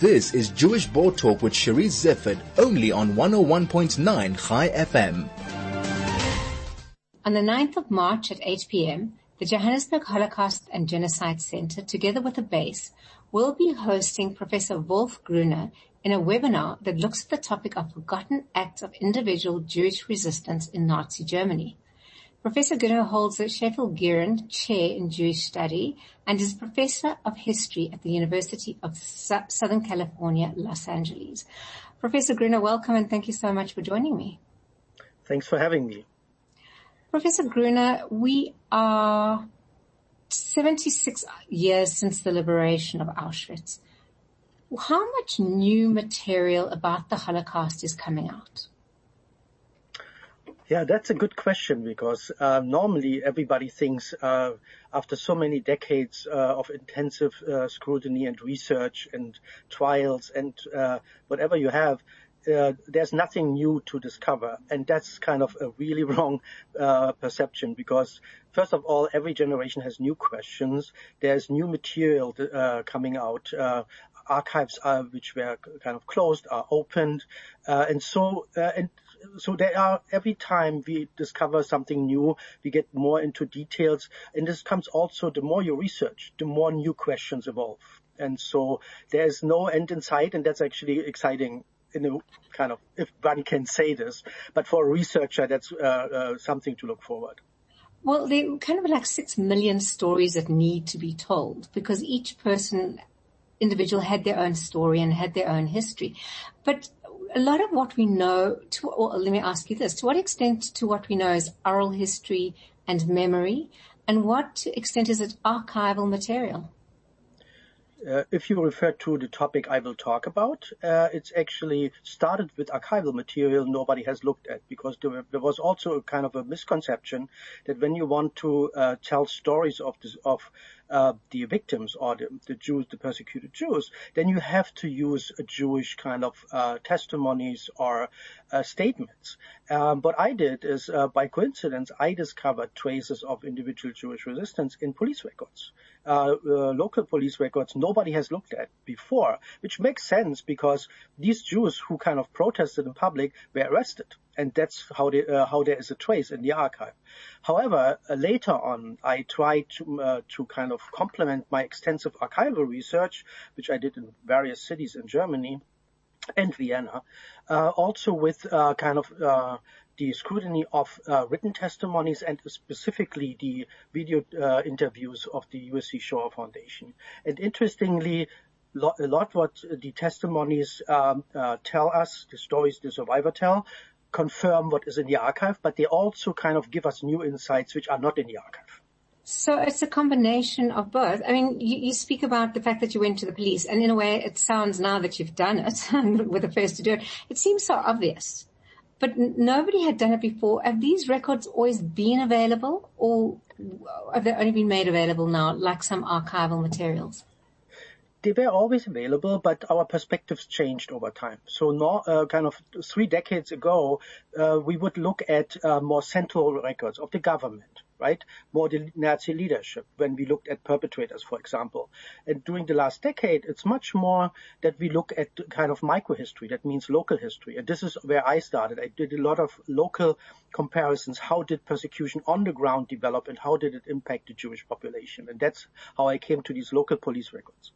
This is Jewish Board Talk with Charisse Zeifert, only on 101.9 Chai FM. On the 9th of March at 8 p.m., the Johannesburg Holocaust and Genocide Center, together with the base, will be hosting Professor Wolf Gruner in a webinar that looks at the topic of forgotten acts of individual Jewish resistance in Nazi Germany. Professor Gruner holds the Sheffield Guerin Chair in Jewish Study and is Professor of History at the University of Southern California, Los Angeles. Professor Gruner, welcome and thank you so much for joining me. Thanks for having me. Professor Gruner, we are 76 years since the liberation of Auschwitz. How much new material about the Holocaust is coming out? Yeah, that's a good question because uh, normally everybody thinks uh, after so many decades uh, of intensive uh, scrutiny and research and trials and uh, whatever you have, uh, there's nothing new to discover. And that's kind of a really wrong perception because first of all, every generation has new questions. There's new material coming out archives are, which were kind of closed are opened, uh, and so uh, and so there are every time we discover something new, we get more into details, and this comes also the more you research, the more new questions evolve, and so there is no end in sight, and that's actually exciting in a kind of if one can say this, but for a researcher, that's uh, uh, something to look forward. Well, there are kind of like six million stories that need to be told because each person individual had their own story and had their own history. But a lot of what we know, to, or let me ask you this, to what extent to what we know is oral history and memory, and what extent is it archival material? Uh, if you refer to the topic I will talk about, uh, it's actually started with archival material nobody has looked at because there, there, was also a kind of a misconception that when you want to uh, tell stories of this, of uh, the victims or the, the, Jews, the persecuted Jews, then you have to use a Jewish kind of uh, testimonies or uh, statements. Um, what I did is, uh, by coincidence, I discovered traces of individual Jewish resistance in police records, uh, uh, local police records nobody has looked at before, which makes sense because these Jews who kind of protested in public were arrested and that's how, they, uh, how there is a trace in the archive. However, uh, later on, I tried to, uh, to kind of complement my extensive archival research, which I did in various cities in Germany and Vienna, uh, also with uh, kind of the scrutiny of written testimonies and specifically the video interviews of the USC Shoah Foundation. And interestingly, a lot what the testimonies um, uh, tell us, the stories the survivor tell, confirm what is in the archive, but they also kind of give us new insights which are not in the archive. So it's a combination of both. I mean, you, you, speak about the fact that you went to the police, and in a way, it sounds now that you've done it and were the first to do it. It seems so obvious, but n- nobody had done it before. Have these records always been available, or have they only been made available now, like some archival materials? they were always available, but our perspectives changed over time. So now, uh, kind of three decades ago, uh, we would look at uh, more central records of the government, right? More the Nazi leadership when we looked at perpetrators, for example. And during the last decade, it's much more that we look at kind of microhistory. That means local history. And this is where I started. I did a lot of local comparisons. How did persecution on the ground develop and how did it impact the Jewish population? And that's how I came to these local police records.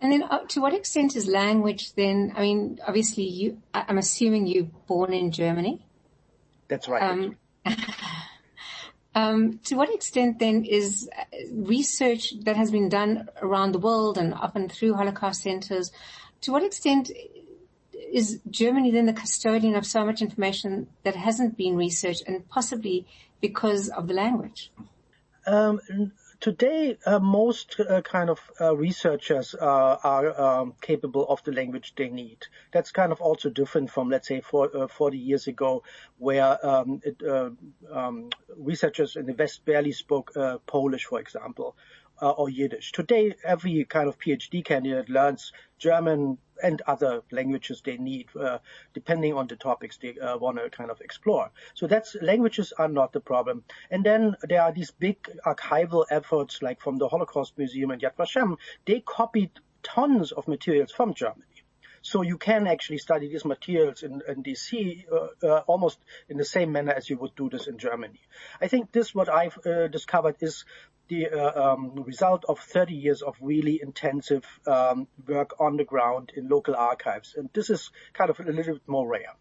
And then uh, to what extent is language then, I mean, obviously you, I'm assuming you're born in Germany. That's right. Um, to what extent then is uh, research that has been done around the world and up and through Holocaust centers, to what extent is Germany then the custodian of so much information that hasn't been researched and possibly because of the language? Um, today, uh, most uh, kind of uh, researchers uh, are um, capable of the language they need. That's kind of also different from, let's say, for, uh, 40 years ago, where um, it, uh, um, researchers in the West barely spoke Polish, for example, or Yiddish. Today, every kind of PhD candidate learns German, and other languages they need, uh, depending on the topics they uh, want to kind of explore. So that's languages are not the problem. And then there are these big archival efforts, like from the Holocaust Museum and Yad Vashem. They copied tons of materials from Germany. So you can actually study these materials in, in DC uh, uh, almost in the same manner as you would do this in Germany. I think this what I've uh, discovered is the uh, um, result of 30 years of really intensive um, work on the ground in local archives, and this is kind of a little bit more rare.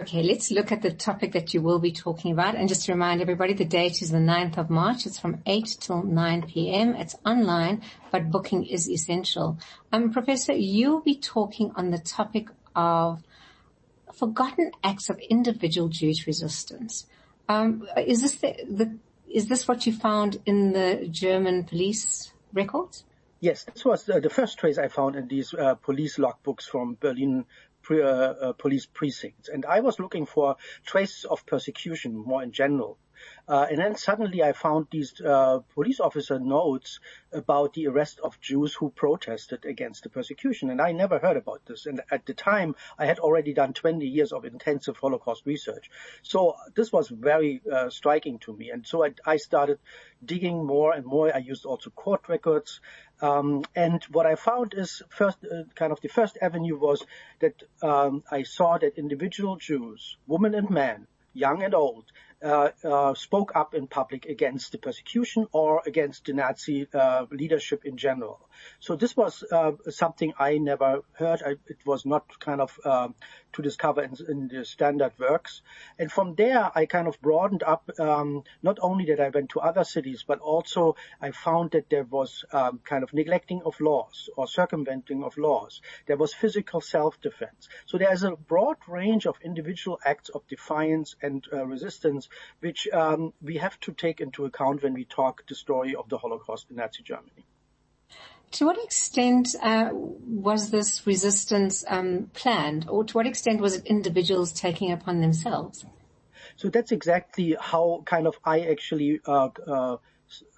Okay, let's look at the topic that you will be talking about. And just to remind everybody, the date is the 9th of March. It's from 8 till 9 p.m. It's online, but booking is essential. Um, Professor, you'll be talking on the topic of forgotten acts of individual Jewish resistance. Um, is this the, the, is this what you found in the German police records? Yes, this was uh, the first trace I found in these uh, police logbooks from Berlin pre, uh, uh, police precincts. And I was looking for traces of persecution more in general. Uh, and then suddenly I found these uh, police officer notes about the arrest of Jews who protested against the persecution. And I never heard about this. And at the time, I had already done 20 years of intensive Holocaust research. So this was very uh, striking to me. And so I, I, started digging more and more. I used also court records. Um, and what I found is first, uh, kind of the first avenue was that um, I saw that individual Jews, women and men, young and old, uh, uh, spoke up in public against the persecution or against the Nazi uh, leadership in general. So this was uh, something I never heard. I, it was not kind of um, to discover in, in, the standard works. And from there, I kind of broadened up. Um, not only that I went to other cities, but also I found that there was um, kind of neglecting of laws or circumventing of laws. There was physical self-defense. So there's a broad range of individual acts of defiance and uh, resistance, which um, we have to take into account when we talk the story of the Holocaust in Nazi Germany. To what extent uh, was this resistance um, planned, or to what extent was it individuals taking upon themselves? So that's exactly how kind of I actually uh, uh,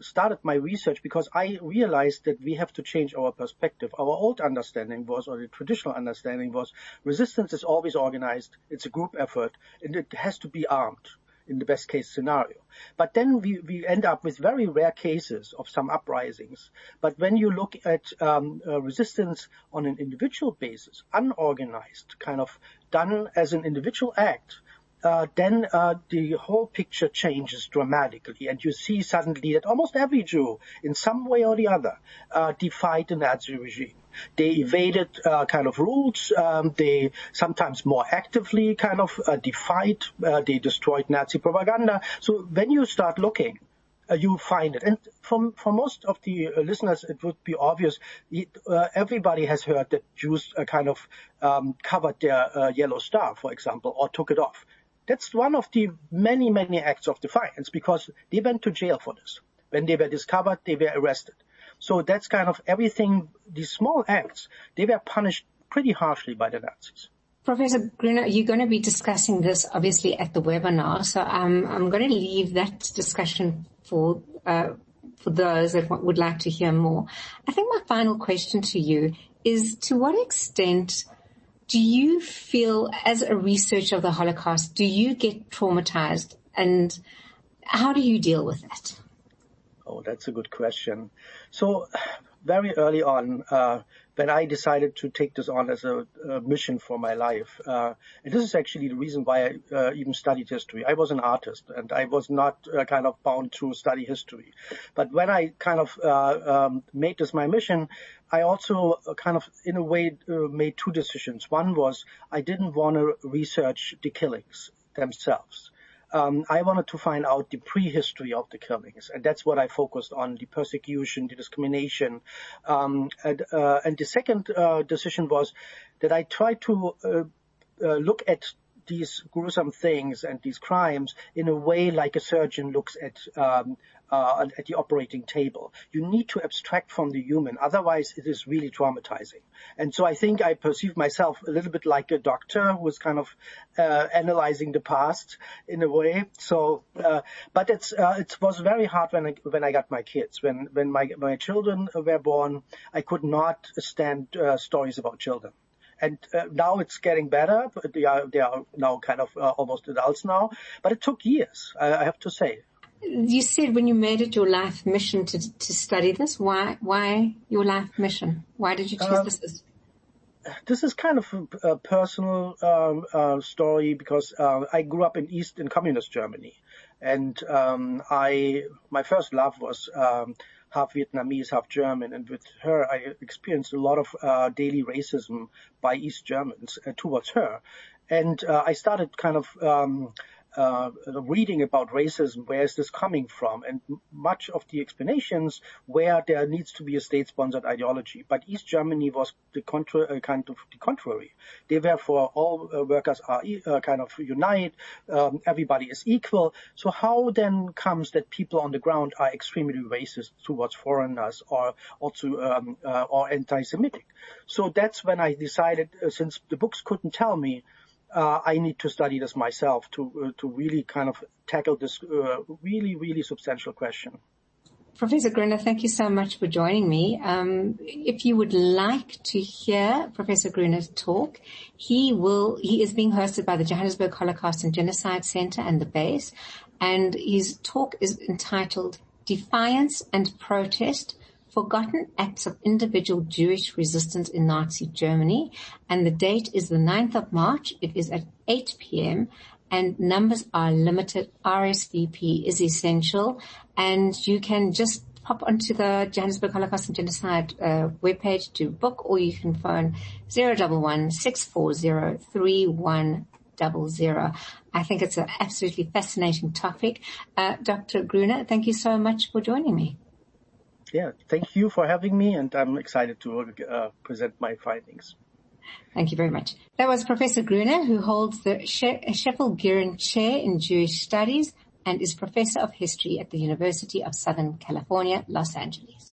started my research because I realized that we have to change our perspective. Our old understanding was, or the traditional understanding was, resistance is always organized, it's a group effort, and it has to be armed in the best case scenario. But then we, we end up with very rare cases of some uprisings. But when you look at um, uh, resistance on an individual basis, unorganized, kind of done as an individual act, uh, then uh, the whole picture changes dramatically, and you see suddenly that almost every Jew, in some way or the other, uh, defied the Nazi regime. They evaded uh, kind of rules. Um, they sometimes more actively kind of uh, defied. Uh, they destroyed Nazi propaganda. So when you start looking, you find it. And for, for most of the listeners, it would be obvious. everybody has heard that Jews kind of um, covered their yellow star, for example, or took it off. That's one of the many, many acts of defiance because they went to jail for this. When they were discovered, they were arrested. So that's kind of everything, these small acts, they were punished pretty harshly by the Nazis. Professor Gruner, you're going to be discussing this obviously at the webinar, so um, I'm going to leave that discussion for uh, for those that would like to hear more. I think my final question to you is: To what extent do you feel as a researcher of the Holocaust, do you get traumatized and how do you deal with that? Oh, that's a good question. So very early on, uh, when I decided to take this on as a, a mission for my life. Uh, and this is actually the reason why I uh, even studied history. I was an artist and I was not uh, kind of bound to study history. But when I kind of uh, um, made this my mission, I also uh, kind of, in a way, uh, made two decisions. One was I didn't want to research the killings themselves um, I wanted to find out the prehistory of the killings, and that's what I focused on: the persecution, the discrimination. Um, and, uh, and, the second uh, decision was that I tried to uh, uh look at these gruesome things and these crimes in a way like a surgeon looks at um, uh, at the operating table. You need to abstract from the human, otherwise it is really traumatizing. And so I think I perceive myself a little bit like a doctor who is kind of uh, analyzing the past in a way. So, uh, but it's uh, it was very hard when I when I got my kids. When when my my children were born, I could not stand uh, stories about children and uh, now it's getting better. They are they are now kind of uh, almost adults now, but it took years. I, I have to say. You said when you made it your life mission to, to study this, why, why your life mission? Why did you choose um, this? this is kind of a, personal um, uh, story because uh, I grew up in East in communist Germany, and um, I my first love was um, half Vietnamese, half German, and with her I experienced a lot of uh, daily racism by East Germans uh, towards her, and uh, I started kind of um, uh, reading about racism, where is this coming from? And much of the explanations where there needs to be a state-sponsored ideology. But East Germany was the contra- uh, kind of the contrary. They were for all uh, workers are uh, kind of unite, um, everybody is equal. So how then comes that people on the ground are extremely racist towards foreigners or also um, uh, or anti-Semitic? So that's when I decided, uh, since the books couldn't tell me uh, I need to study this myself to uh, to really kind of tackle this uh, really really substantial question. Professor Gruner, thank you so much for joining me. Um, if you would like to hear Professor Gruner's talk, he will. He is being hosted by the Johannesburg Holocaust and Genocide Center and the base, and his talk is entitled "Defiance and Protest: Forgotten Acts of Individual Jewish Resistance in Nazi Germany. And the date is the 9th of March. It is at 8 p.m. and numbers are limited. RSVP is essential and you can just pop onto the Johannesburg Holocaust and Genocide uh, webpage to book or you can phone 011 640 I think it's an absolutely fascinating topic. Uh, Dr. Gruner, thank you so much for joining me yeah, thank you for having me, and I'm excited to uh, present my findings. Thank you very much. That was Professor Gruner, who holds the Sheffield Guerin Chair in Jewish Studies and is Professor of History at the University of Southern California, Los Angeles.